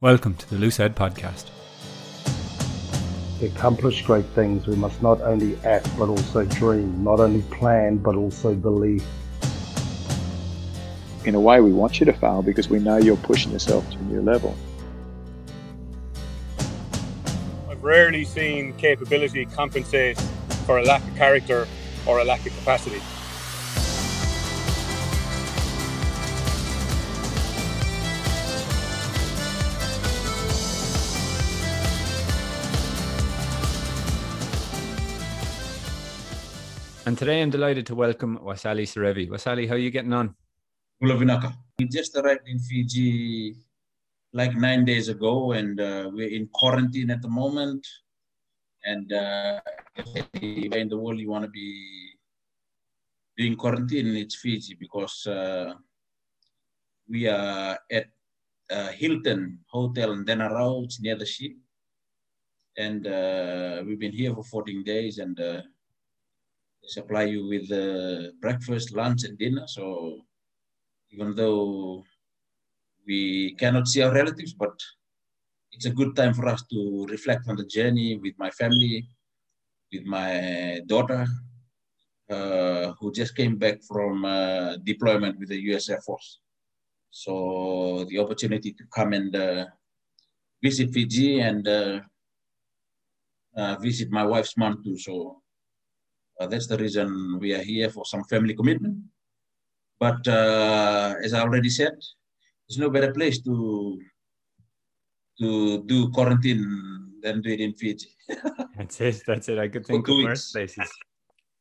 Welcome to the Loose Head Podcast. To accomplish great things, we must not only act but also dream, not only plan but also believe. In a way, we want you to fail because we know you're pushing yourself to a new level. I've rarely seen capability compensate for a lack of character or a lack of capacity. And today I'm delighted to welcome Waisale Serevi. Waisale, how are you getting on? Gulavinaka. We just arrived in Fiji like nine days ago, and uh, we're in quarantine at the moment. And uh, anywhere in the world you want to be doing quarantine, it's Fiji because uh, we are at uh, Hilton Hotel in Denarau, it's near the ship. And uh, we've been here for 14 days, and uh, supply you with uh, breakfast, lunch, and dinner. So even though we cannot see our relatives, but it's a good time for us to reflect on the journey with my family, with my daughter, uh, who just came back from uh, deployment with the U.S. Air Force. So the opportunity to come and uh, visit Fiji and uh, uh, visit my wife's mom too. So uh, that's the reason we are here for some family commitment. But uh, as I already said, there's no better place to to do quarantine than do it in Fiji. that's it. That's it. I could think of worse places.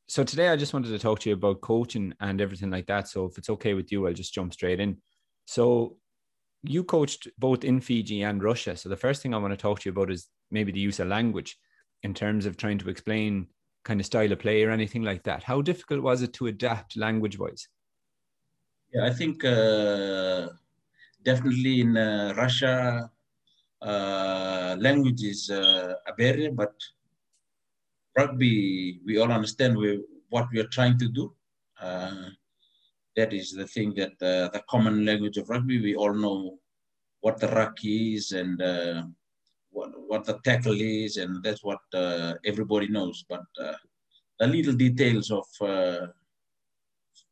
So today I just wanted to talk to you about coaching and everything like that. So if it's okay with you, I'll just jump straight in. So you coached both in Fiji and Russia. So the first thing I want to talk to you about is maybe the use of language in terms of trying to explain kind of style of play or anything like that? How difficult was it to adapt language wise? Yeah, I think uh, definitely in uh, Russia, uh, language is uh, a barrier, but rugby, we all understand we, what we are trying to do. Uh, that is the thing that uh, the common language of rugby, we all know what the ruck is and what, the tackle is, and that's what uh, everybody knows. But uh, the little details of uh,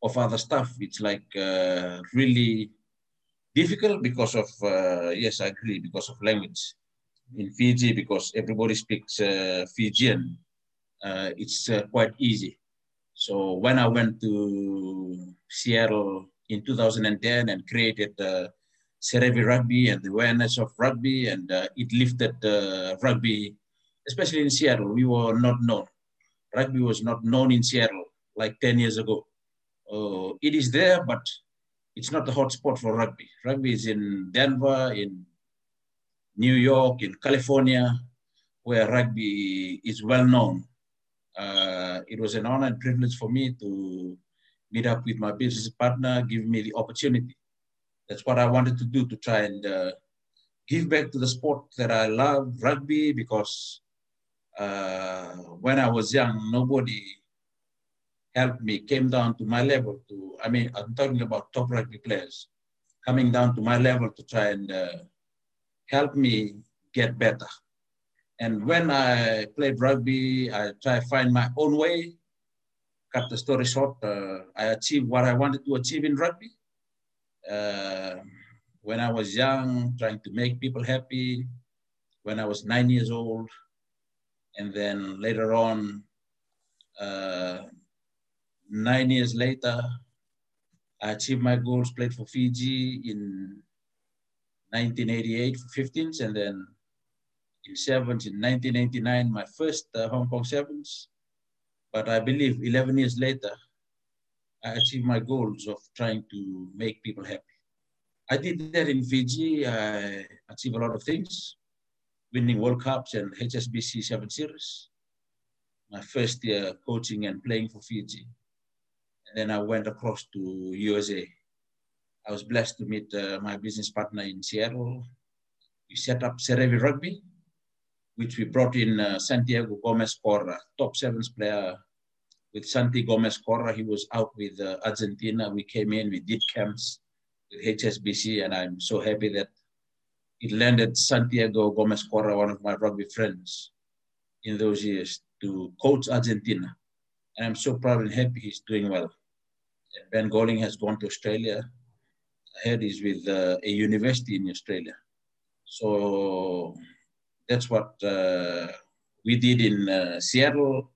of other stuff, it's like uh, really difficult because of uh, yes, I agree because of language. In Fiji, because everybody speaks Fijian, it's quite easy. So when I went to Seattle in 2010 and created Serevi rugby and the awareness of rugby, and uh, it lifted uh, rugby, especially in Seattle. We were not known. Rugby was not known in Seattle like 10 years ago. Uh, it is there, but it's not the hot spot for rugby. Rugby is in Denver, in New York, in California, where rugby is well known. Uh, it was an honor and privilege for me to meet up with my business partner, give me the opportunity that's what I wanted to do to try and uh, give back to the sport that I love, rugby, because uh, when I was young, nobody helped me, came down to my level to, I mean, I'm talking about top rugby players, coming down to my level to try and uh, help me get better. And when I played rugby, I try to find my own way. Cut the story short, uh, I achieved what I wanted to achieve in rugby uh, when I was young, trying to make people happy, when I was nine years old. And then later on, uh, nine years later, I achieved my goals, played for Fiji in 1988 for 15s, and then in sevens in 1989, my first uh, Hong Kong sevens. But I believe 11 years later, I achieved my goals of trying to make people happy. I did that in Fiji. I achieved a lot of things, winning World Cups and HSBC 7 Series. My first year coaching and playing for Fiji. And then I went across to USA. I was blessed to meet uh, my business partner in Seattle. We set up Serevi Rugby, which we brought in uh, Santiago Gomez Cora, top sevens player with Santi Gomez Cora. He was out with uh, Argentina. We came in, we did camps with HSBC, and I'm so happy that it landed Santiago Gomez Cora, one of my rugby friends in those years, to coach Argentina. And I'm so proud and happy he's doing well. And Ben Golding has gone to Australia. Head is with uh, a university in Australia. So that's what uh, we did in uh, Seattle.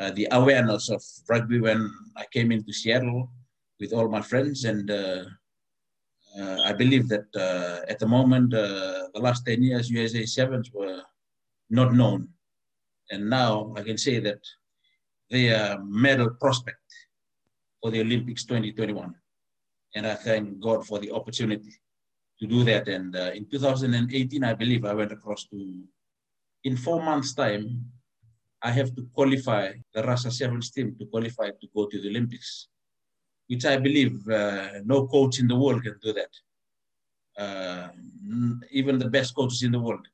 Uh, the awareness of rugby when I came into Seattle with all my friends and uh, uh, I believe that uh, at the moment, uh, the last 10 years, USA Sevens were not known. And now I can say that they are medal prospect for the Olympics 2021. And I thank God for the opportunity to do that. And in 2018, I believe I went across to, in four months' time, I have to qualify the Russia Sevens team to qualify to go to the Olympics which I believe uh, no coach in the world can do that. Uh, even the best coaches in the world,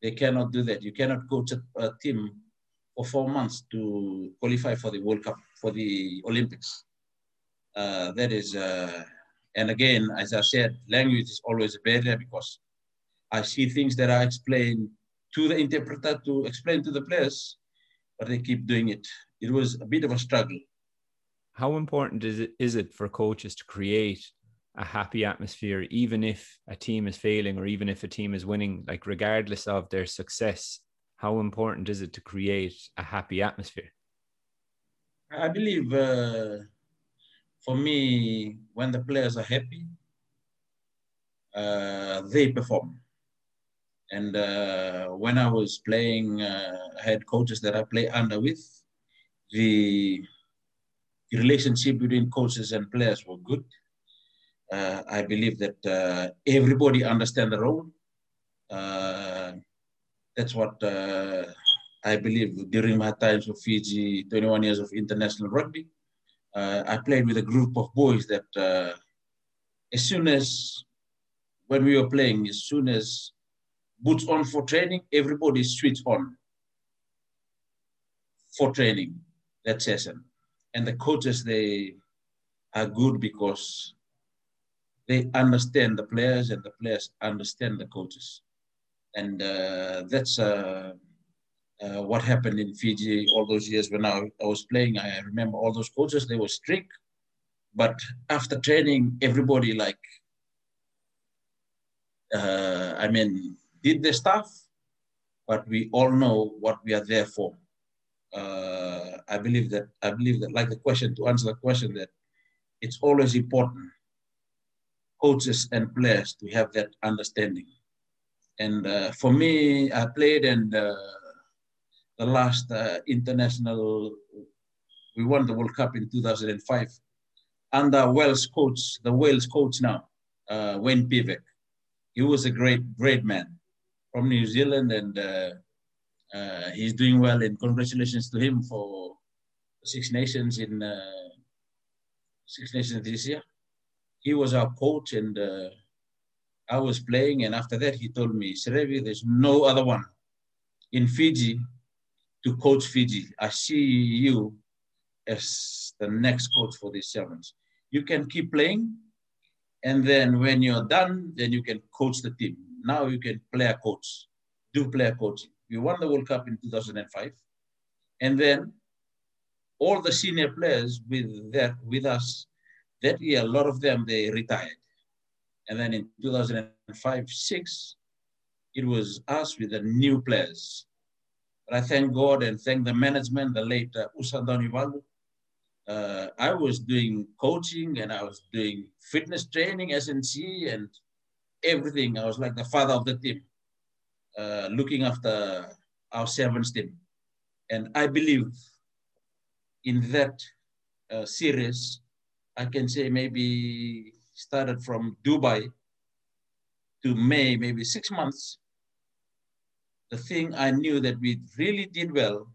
they cannot do that. You cannot coach a, a, team for four months to qualify for the World Cup, for the Olympics. Uh, that is, uh, and again, as I said, language is always a barrier because I see things that I explain to the interpreter to explain to the players, but they keep doing it. It was a bit of a struggle. How important is it is it for coaches to create a happy atmosphere even if a team is failing or even if a team is winning? Like regardless of their success how important is it to create a happy atmosphere? I believe uh, for me when the players are happy uh, they perform and uh, when i was playing uh, i had coaches that i play under with the relationship between coaches and players were good. Uh, I believe that uh, everybody understand the role. Uh, that's what uh, I believe during my times of Fiji, 21 years of international rugby. I played with a group of boys that as soon as, when we were playing, as soon as boots on for training, everybody switched on for training that session and the coaches they are good because they understand the players and the players understand the coaches and uh, that's uh, uh, what happened in Fiji all those years when I, I, was playing. I remember all those coaches, they were strict, but after training, everybody like, uh, I mean, did the stuff, but we all know what we are there for. Uh, I believe that I believe that like the question to answer the question that it's always important coaches and players to have that understanding. And uh, for me, I played in uh, the last uh, international. We won the World Cup in 2005 under Wales coach, the Wales coach now, uh, Wayne Pivac. He was a great, great man from New Zealand, and uh, uh, he's doing well, and congratulations to him for Six Nations in uh, Six Nations this year. He was our coach, and uh, I was playing. And after that, he told me, Serevi, there's no other one in Fiji to coach Fiji. I see you as the next coach for these sevens. You can keep playing, and then when you're done, then you can coach the team. Now you can play a coach, do player coaching. We won the World Cup in 2005. And then all the senior players with that with us that year, a lot of them they retired. And then in 2005, six, it was us with the new players. But I thank God and thank the management, the late uh, Usandani Uh, I was doing coaching and I was doing fitness training, SNC, and everything. I was like the father of the team. Uh, looking after our sevens team. And I believe in that uh, series, I can say maybe started from Dubai to May, maybe six months. The thing I knew that we really did well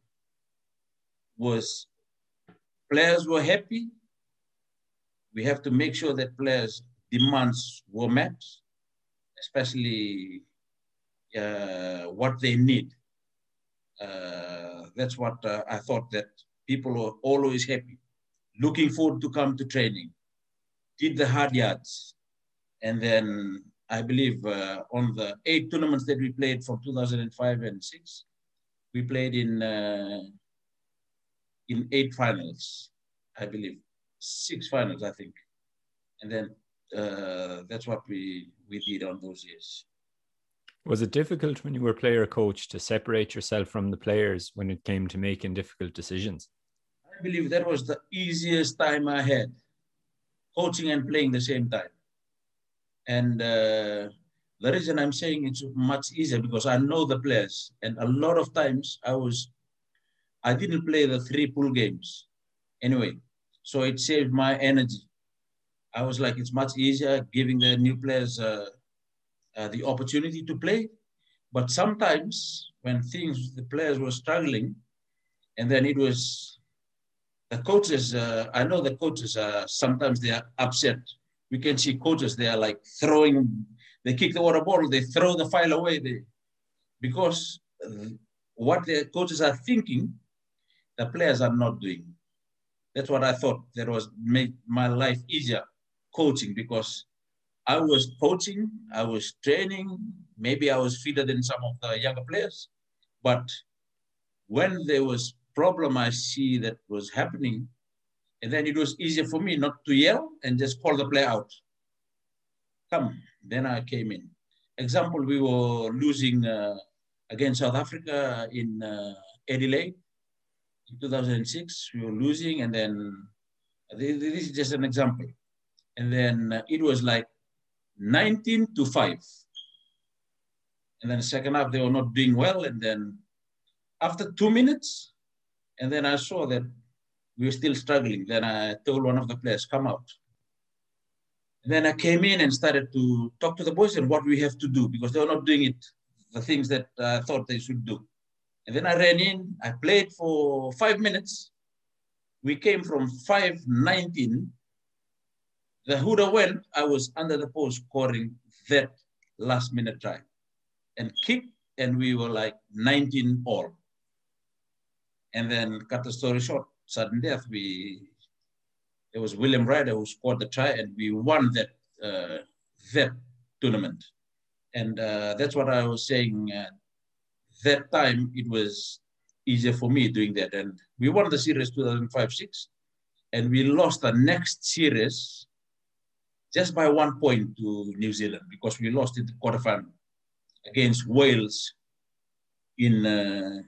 was players were happy. We have to make sure that players' demands were met, especially uh, what they need. Uh, that's what uh, I thought that people were always happy, looking forward to come to training, did the hard yards, and then I believe uh, on the eight tournaments that we played from 2005 and six, we played in uh, in eight finals, I believe, six finals, I think, and then uh, that's what we we did on those years. Was it difficult when you were player coach to separate yourself from the players when it came to making difficult decisions? I believe that was the easiest time I had, coaching and playing the same time. And uh, the reason I'm saying it's much easier because I know the players, and a lot of times I was, I didn't play the three pool games, anyway, so it saved my energy. I was like, it's much easier giving the new players uh, uh, the opportunity to play. But sometimes when things, the players were struggling, and then it was the coaches, uh, I know the coaches, uh, sometimes they are upset. We can see coaches, they are like throwing, they kick the water bottle, they throw the file away. They, because what the coaches are thinking, the players are not doing. That's what I thought that was made my life easier coaching because I was coaching, I was training, maybe I was fitter than some of the younger players. But when there was problem I see that was happening, and then it was easier for me not to yell and just call the player out. Come, then I came in. Example, we were losing uh, against South Africa in uh, Adelaide in 2006. We were losing, and then this is just an example. And then it was like 19 to 5. And then the second half, they were not doing well. And then after two minutes, and then I saw that we were still struggling. Then I told one of the players, come out. And then I came in and started to talk to the boys and what we have to do because they were not doing it, the things that I thought they should do. And then I ran in, I played for five minutes. We came from 519 the Huda went, I was under the post scoring that last minute try and kick, and we were like 19 all. And then cut the story short, sudden death, we it was William Ryder who scored the try, and we won that uh, that tournament. And uh, that's what I was saying. Uh, that time it was easier for me doing that, and we won the series 2005-6, and we lost the next series just by one point to New Zealand because we lost in the quarterfinal against Wales in, uh,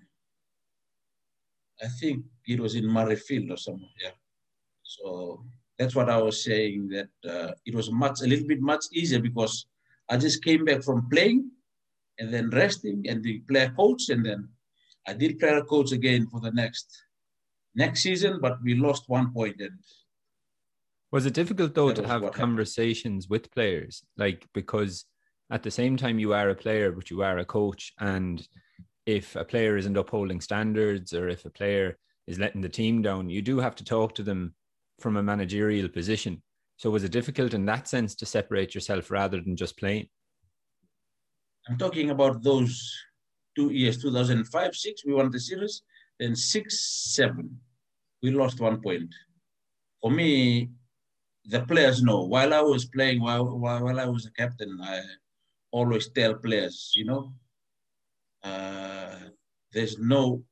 I think it was in Murrayfield or somewhere, yeah. So that's what I was saying that uh, it was much, a little bit much easier because I just came back from playing and then resting and the player coach and then I did player coach again for the next next season, but we lost one point and was it difficult though to have conversations happened. with players? Like, because at the same time you are a player, but you are a coach. And if a player isn't upholding standards or if a player is letting the team down, you do have to talk to them from a managerial position. So was it difficult in that sense to separate yourself rather than just playing? I'm talking about those two years, 2005, six, we won the series. Then six, seven, we lost one point. For me, the players know. While I was playing, while, while I was a captain, I always tell players, you know, uh, there's no,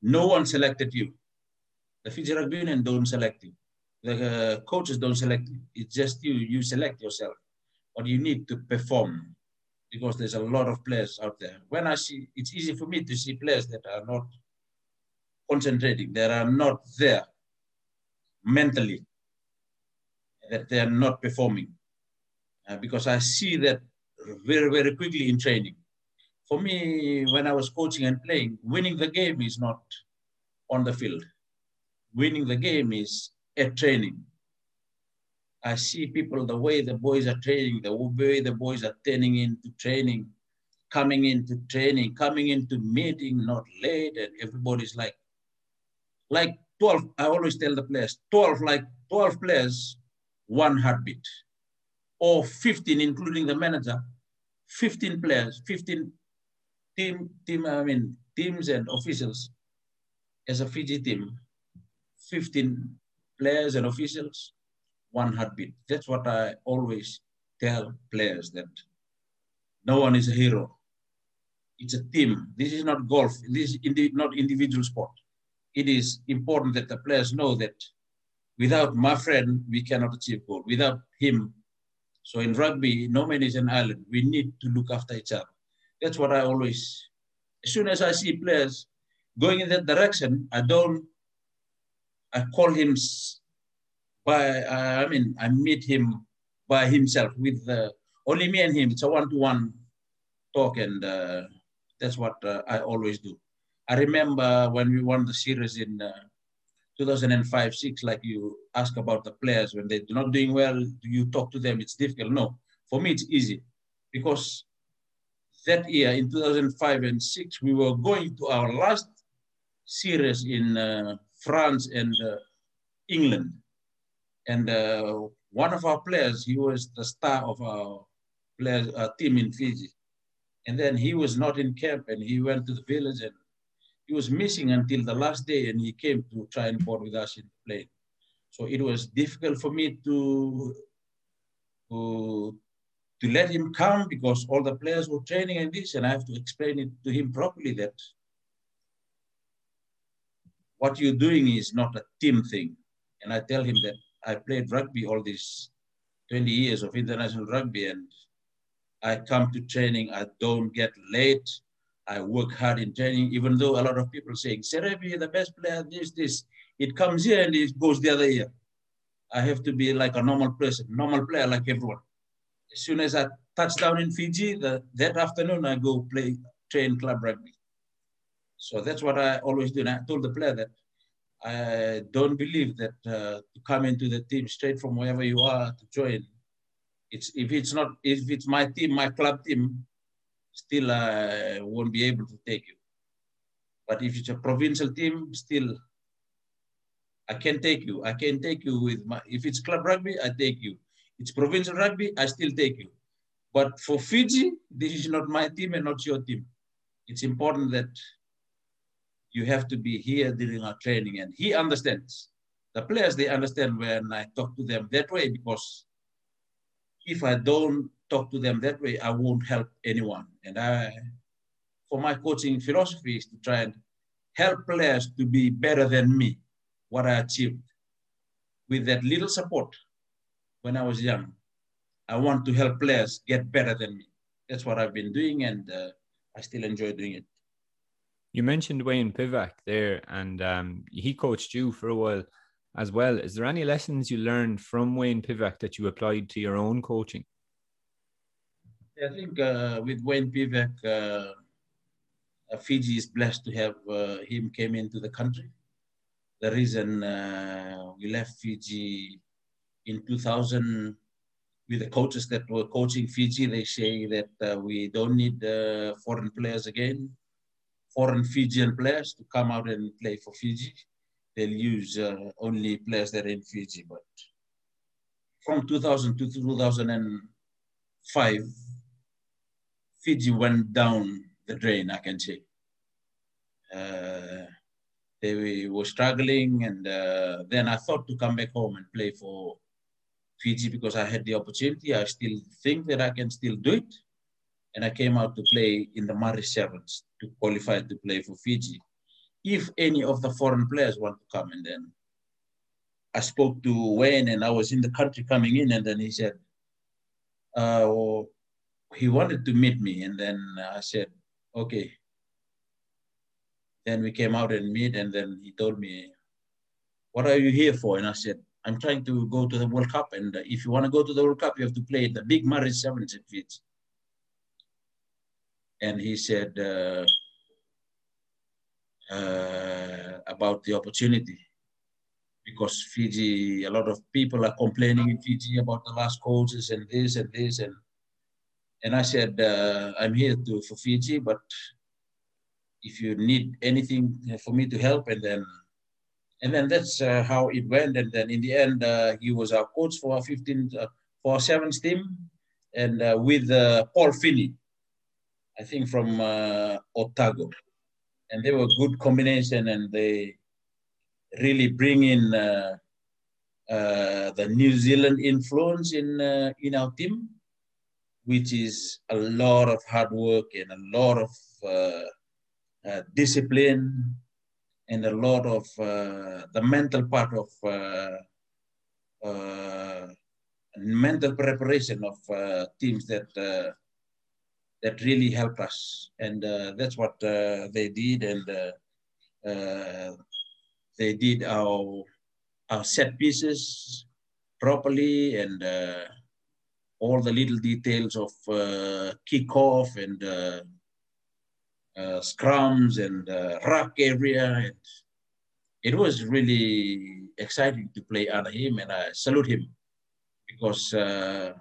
no one selected you. The Fiji Rugby Union don't select you. The uh, coaches don't select you. It's just you. You select yourself. But you need to perform because there's a lot of players out there. When I see, it's easy for me to see players that are not concentrating, that are not there mentally that they are not performing uh, because I see that very, very quickly in training. For me, when I was coaching and playing, winning the game is not on the field. Winning the game is at training. I see people, the way the boys are training, the way the boys are turning into training, coming into training, coming into meeting, not late, and everybody's like, like 12, I always tell the players, 12, like 12 players one heartbeat, or 15, including the manager, 15 players, 15 team, team, I mean, teams and officials as a Fiji team, 15 players and officials, one heartbeat. That's what I always tell players that no one is a hero. It's a team. This is not golf. This is indi- not individual sport. It is important that the players know that without my friend, we cannot achieve goal. Without him, so in rugby, no man is an island. We need to look after each other. That's what I always. As soon as I see players going in that direction, I don't. I call him by. I mean, I meet him by himself with uh, only me and him. It's a one-to-one talk, and uh, that's what uh, I always do. I remember when we won the series in uh, 2005, six, like you ask about the players when they're not doing well, do you talk to them? It's difficult. No, for me, it's easy because that year in 2005 and six, we were going to our last series in uh, France and uh, England. And uh, one of our players, he was the star of our players, uh, team in Fiji. And then he was not in camp and he went to the village and he was missing until the last day and he came to try and board with us in the plane. So it was difficult for me to, to, to let him come because all the players were training and this, and I have to explain it to him properly that what you're doing is not a team thing. And I tell him that I played rugby all these 20 years of international rugby and I come to training, I don't get late. I work hard in training, even though a lot of people saying, Serevi, the best player, this, this. It comes here and it goes the other year. I have to be like a normal person, normal player like everyone. As soon as I touch down in Fiji, the, that afternoon I go play, train club rugby. So that's what I always do. And I told the player that I don't believe that uh, to come into the team straight from wherever you are to join. It's if it's not if it's my team, my club team, still uh, won't be able to take you. But if it's a provincial team, still I can take you. I can take you with my, if it's club rugby, I take you. It's provincial rugby, I still take you. But for Fiji, this is not my team and not your team. It's important that you have to be here during our training. And he understands. The players, they understand when I talk to them that way because if I don't talk to them that way, I won't help anyone. And I, for my coaching philosophy is to try and help players to be better than me, what I achieved. With that little support when I was young, I want to help players get better than me. That's what I've been doing, and uh, I still enjoy doing it. You mentioned Wayne Pivac there, and um, he coached you for a while as well. Is there any lessons you learned from Wayne Pivac that you applied to your own coaching? I think uh, with Wayne Pivac, uh, uh, Fiji is blessed to have uh, him came into the country. The reason uh, we left Fiji in 2000 with the coaches that were coaching Fiji, they say that uh, we don't need foreign players again, foreign Fijian players to come out and play for Fiji. They'll use only players that are in Fiji. But from 2000 to 2005, Fiji went down the drain, I can say. Uh, they were struggling, and uh, then I thought to come back home and play for Fiji because I had the opportunity. I still think that I can still do it. And I came out to play in the Marist Sevens to qualify to play for Fiji. If any of the foreign players want to come, and then I spoke to Wayne, and I was in the country coming in, and then he said, uh, well, he wanted to meet me, and then I said, okay. Then we came out and meet, and then he told me, what are you here for? And I said, I'm trying to go to the World Cup, and if you want to go to the World Cup, you have to play the big Marist Sevens in Fiji. And he said uh, uh, about the opportunity because Fiji, a lot of people are complaining in Fiji about the last coaches and this and this and and I said, uh, I'm here to, for Fiji, but if you need anything for me to help, and then, and then that's uh, how it went. And then in the end, uh, he was our coach for our 15, uh, for our sevens team, and uh, with uh, Paul Feeney, I think from Otago, and they were good combination, and they really bring in the New Zealand influence in in our team which is a lot of hard work and a lot of uh, uh, discipline and a lot of uh, the mental part of uh, uh, mental preparation of uh, teams that that really help us, and that's what they did, and they did our our set pieces properly. And all the little details of uh, kickoff and uh, uh, scrums and uh, ruck area. And it was really exciting to play under him, and I salute him because uh,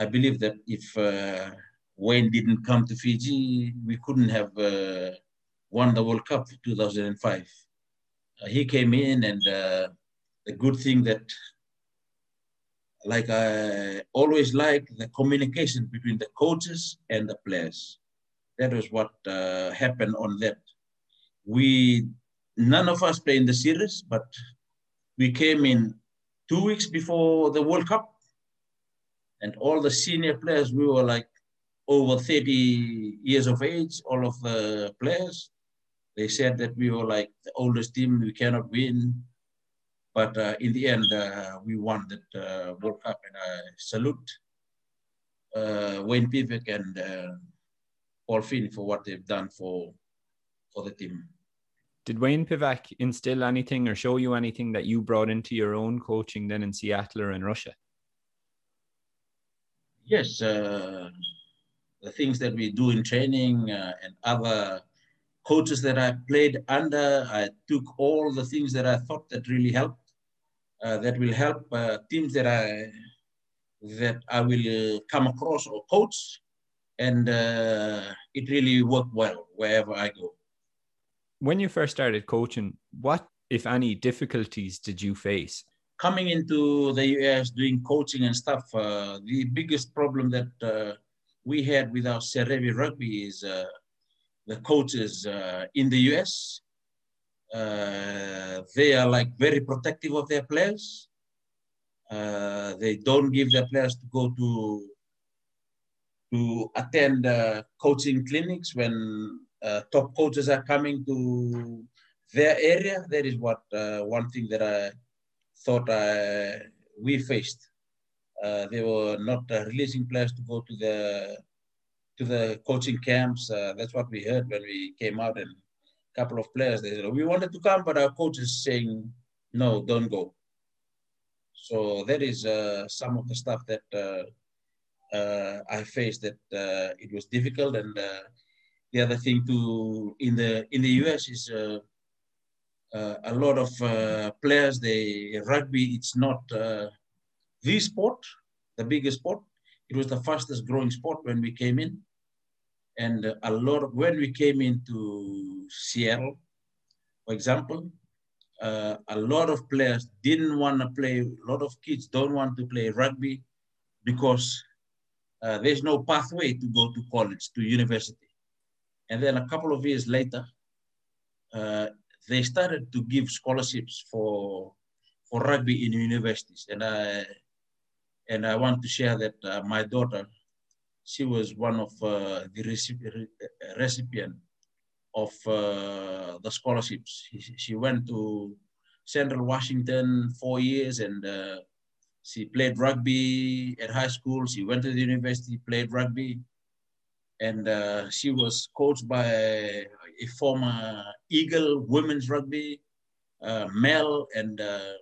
I believe that if uh, Wayne didn't come to Fiji, we couldn't have uh, won the World Cup 2005. he came in, and the good thing that like I always like the communication between the coaches and the players. That was what uh, happened on that. We, none of us play in the series, but we came in two weeks before the World Cup. And all the senior players, we were like over 30 years of age, all of the players. They said that we were like the oldest team, we cannot win. But uh, in the end, uh, we won that uh, World Cup, and I salute uh, Wayne Pivac and uh, Paul Finn for what they've done for for the team. Did Wayne Pivac instill anything or show you anything that you brought into your own coaching then in Seattle or in Russia? Yes, uh, the things that we do in training and other coaches that I played under, I took all the things that I thought that really helped uh, that will help uh, teams that I that I will uh, come across or coach, and it really worked well wherever I go. When you first started coaching, what, if any, difficulties did you face? Coming into the US, doing coaching and stuff, uh, the biggest problem that uh, we had with our Serevi rugby is uh, the coaches in the US uh, they are like very protective of their players. Uh, they don't give their players to go to to attend uh, coaching clinics when uh, top coaches are coming to their area. That is what uh, one thing that I thought I, we faced. they were not releasing players to go to the to the coaching camps. that's what we heard when we came out and couple of players. They said, we wanted to come, but our coach is saying, no, don't go. So that is uh, some of the stuff that uh, uh, I faced that uh, it was difficult. And uh, the other thing too, in the, in the US is uh, a lot of players, they rugby, it's not the sport, the biggest sport. It was the fastest growing sport when we came in. And a lot when we came into Seattle, for example, uh, a lot of players didn't want to play, a lot of kids don't want to play rugby because uh, there's no pathway to go to college, to university. And then a couple of years later, uh, they started to give scholarships for for rugby in universities. And I and I want to share that uh, my daughter she was one of uh, the recipient of uh, the scholarships. She, went to Central Washington four years and uh, she played rugby at high school. She went to the university, played rugby, and uh, she was coached by a former Eagle women's rugby, uh, Mel, and uh,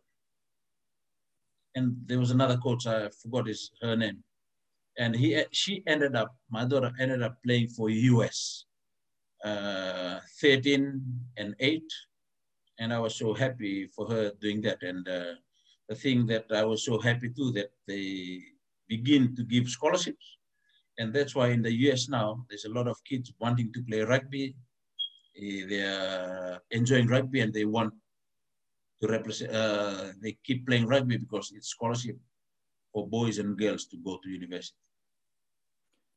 and there was another coach. I forgot his her name and he she ended up my daughter ended up playing for us uh, 13 and 8 and i was so happy for her doing that. And uh, the thing that i was so happy too that they begin to give scholarships. And that's why in the us now there's a lot of kids wanting to play rugby. Eh, they're enjoying rugby and they want to represent uh, they keep playing rugby because it's scholarship for boys and girls to go to university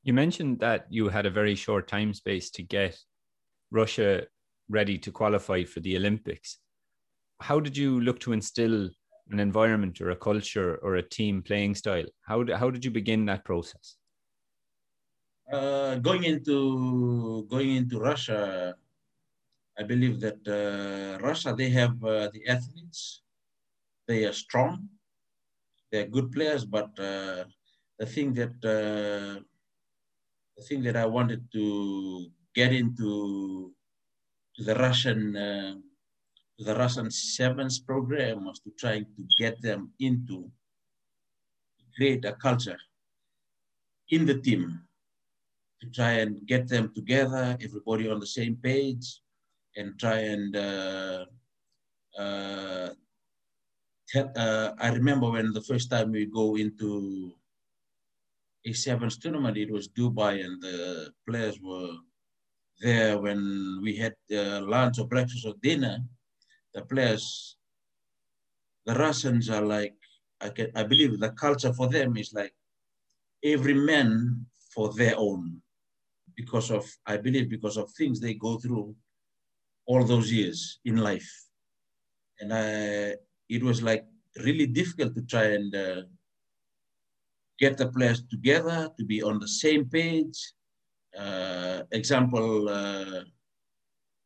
you mentioned that you had a very short time space to get Russia ready to qualify for the Olympics. How did you look to instill an environment or a culture or a team playing style? How, how did you begin that process? Uh, going into going into Russia, I believe that uh, Russia they have uh, the athletes, they are strong, they are good players, but uh, the thing that uh, the thing that I wanted to get into to the Russian uh, the Russian sevens program was to try to get them into create a culture in the team to try and get them together, everybody on the same page, and try and uh, I remember when the first time we go into a sevens tournament, it was Dubai, and the players were there when we had uh, lunch or breakfast or dinner. The players, the Russians are like, I, can, I believe the culture for them is like every man for their own because of, I believe, because of things they go through all those years in life. And I, it was like really difficult to try and uh, get the players together to be on the same page. Uh, example, uh,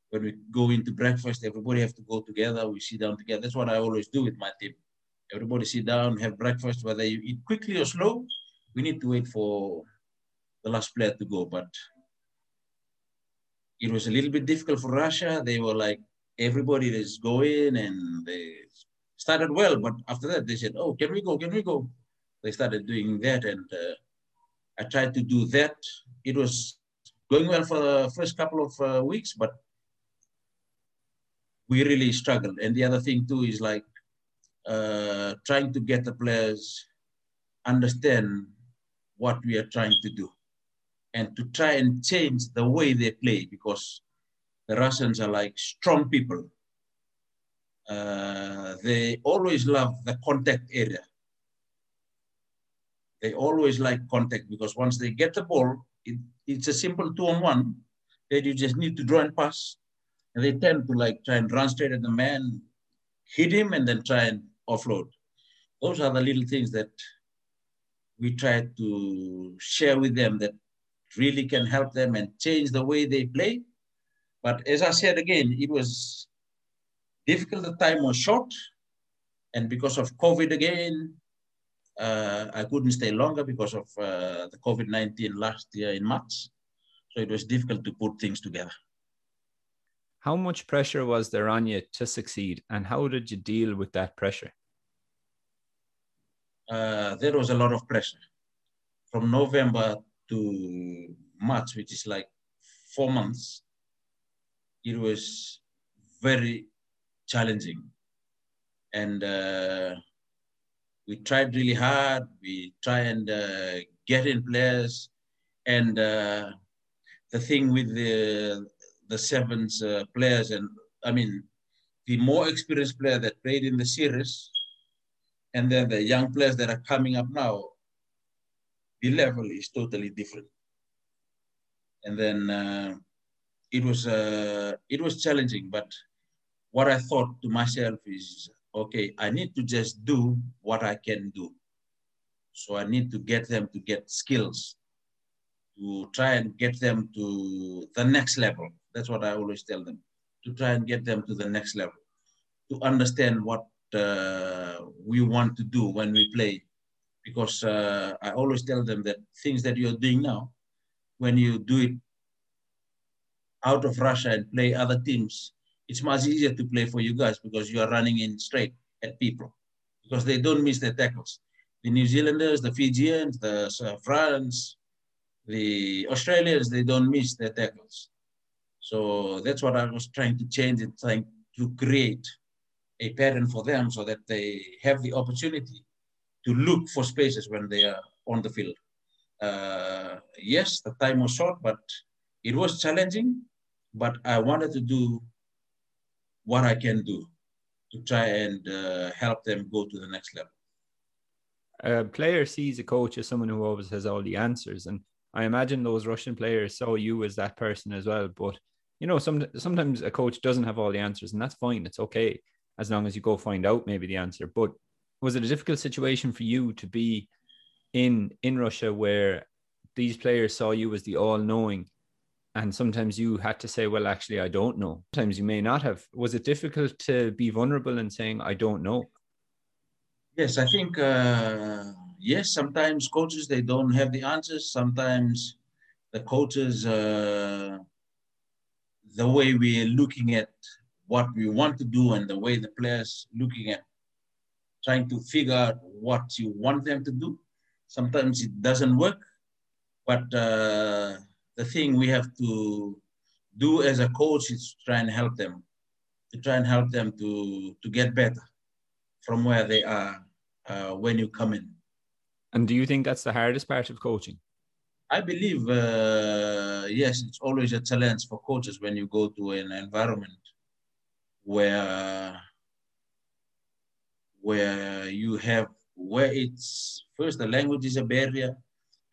when we go into breakfast, everybody have to go together. We sit down together. That's what I always do with my team. Everybody sit down, have breakfast, whether you eat quickly or slow. We need to wait for the last player to go. But it was a little bit difficult for Russia. They were like, everybody is going and they started well. But after that, they said, oh, can we go? Can we go? They started doing that. And uh, I tried to do that. It was going well for the first couple of uh, weeks, but we really struggled. And the other thing too is like uh, trying to get the players understand what we are trying to do and to try and change the way they play because the Russians are like strong people. Uh, they always love the contact area. They always like contact because once they get the ball, it, it's a simple two on one that you just need to draw and pass. And they tend to like try and run straight at the man, hit him, and then try and offload. Those are the little things that we try to share with them that really can help them and change the way they play. But as I said again, it was difficult. The time was short. And because of COVID again, uh, I couldn't stay longer because of uh, the COVID-19 last year in March. So it was difficult to put things together. How much pressure was there on you to succeed and how did you deal with that pressure? Uh, there was a lot of pressure. From November to March, which is like four months, it was very challenging. And uh, we tried really hard. We try and uh, get in players. And uh, the thing with the, the sevens uh, players, and I mean, the more experienced player that played in the series, and then the young players that are coming up now, the level is totally different. And then uh, it was uh, it was challenging, but what I thought to myself is, okay, I need to just do what I can do. So I need to get them to get skills, to try and get them to the next level. That's what I always tell them, to try and get them to the next level, to understand what uh, we want to do when we play because uh, I always tell them that things that you're doing now, when you do it out of Russia and play other teams, it's much easier to play for you guys because you are running in straight at people because they don't miss their tackles. The New Zealanders, the Fijians, the uh, France, the Australians, they don't miss their tackles. So that's what I was trying to change and trying to create a pattern for them so that they have the opportunity to look for spaces when they are on the field. Uh, yes, the time was short, but it was challenging. But I wanted to do what I can do to try and uh, help them go to the next level. A player sees a coach as someone who always has all the answers, and I imagine those Russian players saw you as that person as well. But you know, some sometimes a coach doesn't have all the answers, and that's fine. It's okay as long as you go find out maybe the answer. But was it a difficult situation for you to be in in Russia where these players saw you as the all knowing. And sometimes you had to say, well, actually, I don't know. Sometimes you may not have. Was it difficult to be vulnerable and saying, I don't know? Yes, I think, uh, yes, sometimes coaches, they don't have the answers. Sometimes the coaches, uh, the way we're looking at what we want to do and the way the players looking at trying to figure out what you want them to do. Sometimes it doesn't work, but uh, the thing we have to do as a coach is try and help them, to try and help them to, to get better from where they are uh, when you come in. And do you think that's the hardest part of coaching? I believe, uh, yes, it's always a challenge for coaches when you go to an environment where where you have where it's first the language is a barrier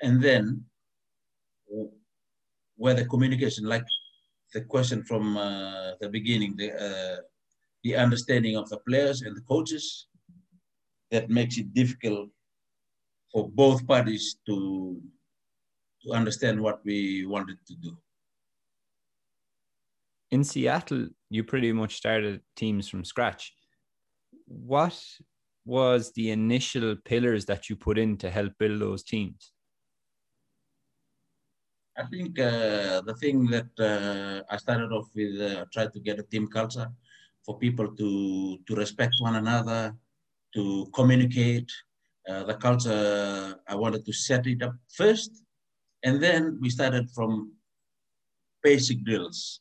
and then where the communication like the question from uh, the beginning the uh, the understanding of the players and the coaches that makes it difficult for both parties to to understand what we wanted to do in Seattle, you pretty much started teams from scratch. What was the initial pillars that you put in to help build those teams? I think uh, the thing that uh, I started off with, uh, tried to get a team culture for people to to respect one another, to communicate. Uh, the culture I wanted to set it up first, and then we started from basic drills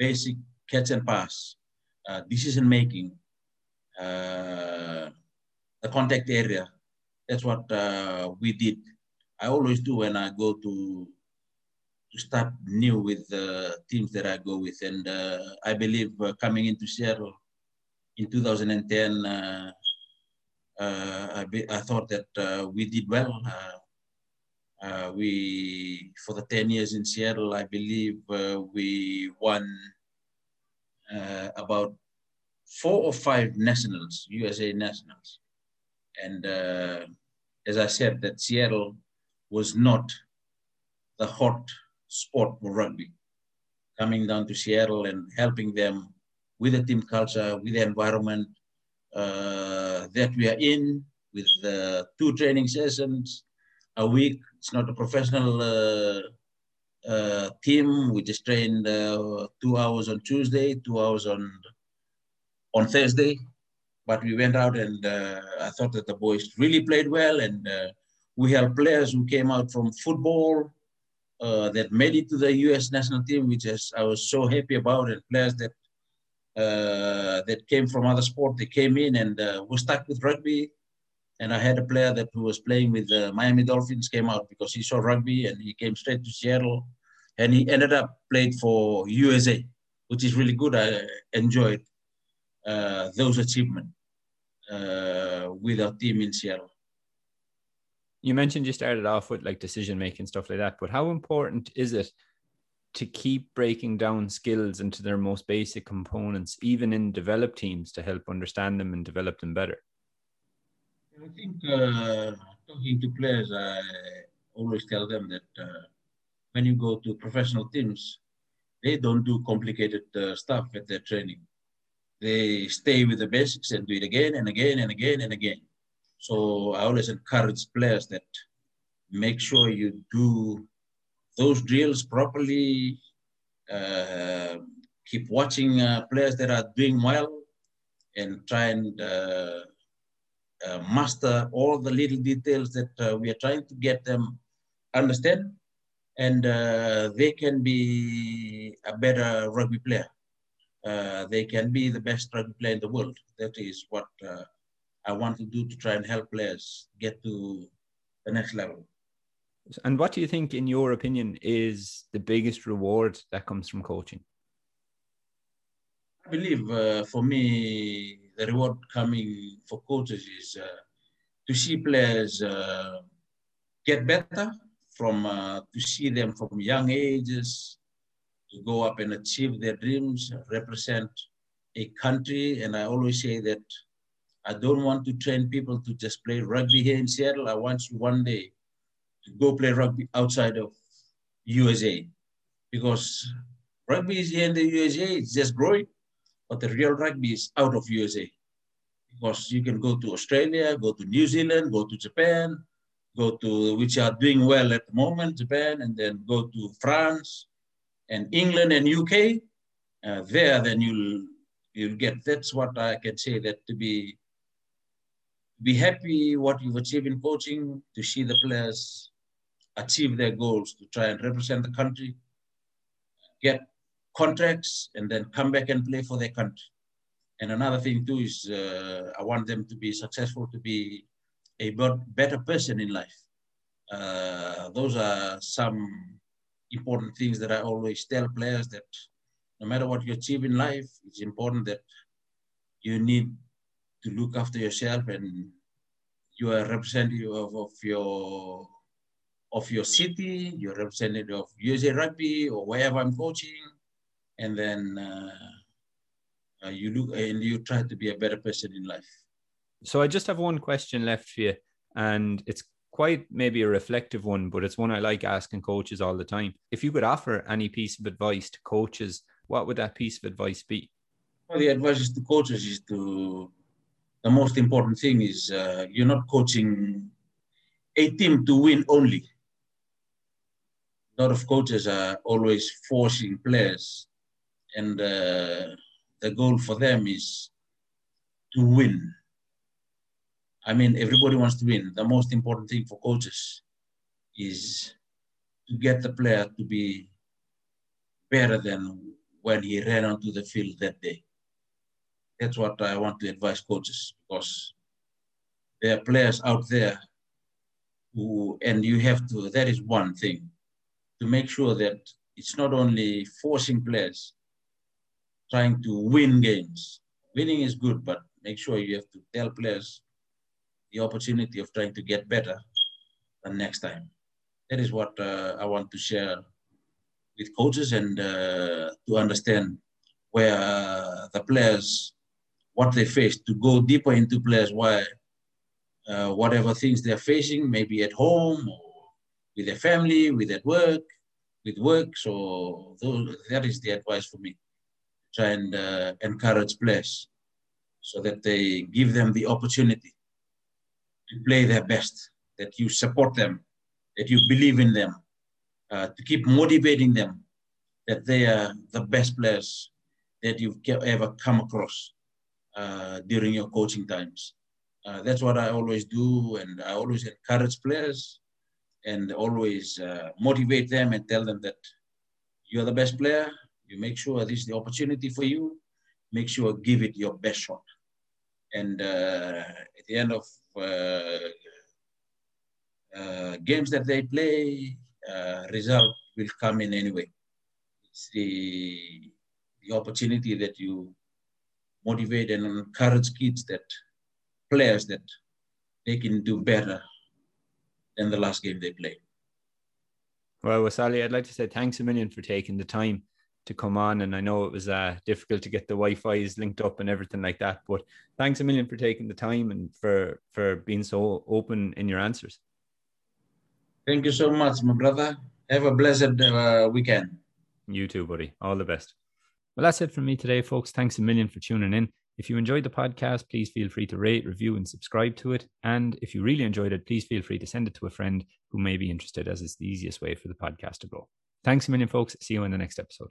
basic catch and pass, uh, decision making, uh, the contact area. That's what we did. I always do when I go to to start new with the teams that I go with, and uh, I believe uh, coming into Seattle in 2010. Uh, I, be, I, thought that we did well. Uh, we for the 10 years in Seattle, I believe uh, we won uh, about four or five nationals, USA nationals. And uh, as I said, that Seattle was not the hot spot for rugby. Coming down to Seattle and helping them with the team culture, with the environment uh, that we are in, with the two training sessions a week it's not a professional uh, uh, team. We just trained uh, two hours on Tuesday, two hours on on Thursday. But we went out and I thought that the boys really played well, and we have players who came out from football, uh, that made it to the U.S. national team, which is, I was so happy about, and players that uh, that came from other sport, they came in and uh, were stuck with rugby. And I had a player that was playing with the Miami Dolphins came out because he saw rugby and he came straight to Seattle, and he ended up played for USA, which is really good. I enjoyed uh, those achievements uh, with our team in Seattle. You mentioned you started off with like decision making stuff like that, but how important is it to keep breaking down skills into their most basic components, even in developed teams, to help understand them and develop them better? I think uh, talking to players, I always tell them that uh, when you go to professional teams, they don't do complicated uh, stuff at their training. They stay with the basics and do it again and again and again and again. So I always encourage players that make sure you do those drills properly. Uh, keep watching uh, players that are doing well and try and uh, uh, master all the little details that uh, we are trying to get them understand and uh, they can be a better rugby player. They can be the best rugby player in the world. That is what I want to do to try and help players get to the next level. And what do you think, in your opinion, is the biggest reward that comes from coaching? I believe uh, for me, the reward coming for coaches is uh, to see players uh, get better from uh, to see them from young ages to go up and achieve their dreams, represent a country. And I always say that I don't want to train people to just play rugby here in Seattle. I want you one day to go play rugby outside of USA because rugby is here in the USA, it's just growing, but the real rugby is out of USA because you can go to Australia, go to New Zealand, go to Japan, go to which are doing well at the moment, Japan, and then go to France and England and UK. Uh, there, then you'll you'll get. That's what I can say. That to be be happy what you've achieved in coaching, to see the players achieve their goals, to try and represent the country, get contracts, and then come back and play for their country. And another thing too is uh, I want them to be successful, to be a better person in life. Uh, those are some important things that I always tell players that no matter what you achieve in life, it's important that you need to look after yourself and you are representative of, of your of your city, you're representative of USA Rugby or wherever I'm coaching, and then uh, uh, you look and you try to be a better person in life. So I just have one question left for you, and it's quite maybe a reflective one, but it's one I like asking coaches all the time. If you could offer any piece of advice to coaches, what would that piece of advice be? Well, the advice to coaches is to the most important thing is uh, you're not coaching a team to win only. A lot of coaches are always forcing players, and uh, the goal for them is to win. I mean, everybody wants to win. The most important thing for coaches is to get the player to be better than when he ran onto the field that day. That's what I want to advise coaches because there are players out there who, and you have to, that is one thing, to make sure that it's not only forcing players trying to win games. Winning is good, but make sure you have to tell players the opportunity of trying to get better the next time. That is what uh, I want to share with coaches and uh, to understand where the players what they face, to go deeper into players why uh, whatever things they're facing, maybe at home or with their family, with at work, with work. So those, that is the advice for me. Try and uh, encourage players so that they give them the opportunity to play their best, that you support them, that you believe in them, uh, to keep motivating them, that they are the best players that you've ever come across uh, during your coaching times. Uh, that's what I always do, and I always encourage players and always uh, motivate them and tell them that you're the best player. You make sure this is the opportunity for you. Make sure give it your best shot. And uh, at the end of uh, uh, games that they play, result will come in anyway. It's the the opportunity that you motivate and encourage kids that players that they can do better than the last game they played. Well, Waisale, I'd like to say thanks a million for taking the time to come on. And I know it was uh, difficult to get the Wi-Fi's linked up and everything like that. But thanks a million for taking the time and for for being so open in your answers. Thank you so much, my brother. Have a blessed uh, weekend. You too, buddy. All the best. Well, that's it from me today, folks. Thanks a million for tuning in. If you enjoyed the podcast, please feel free to rate, review, and subscribe to it. And if you really enjoyed it, please feel free to send it to a friend who may be interested, as it's the easiest way for the podcast to grow. Thanks a million, folks. See you in the next episode.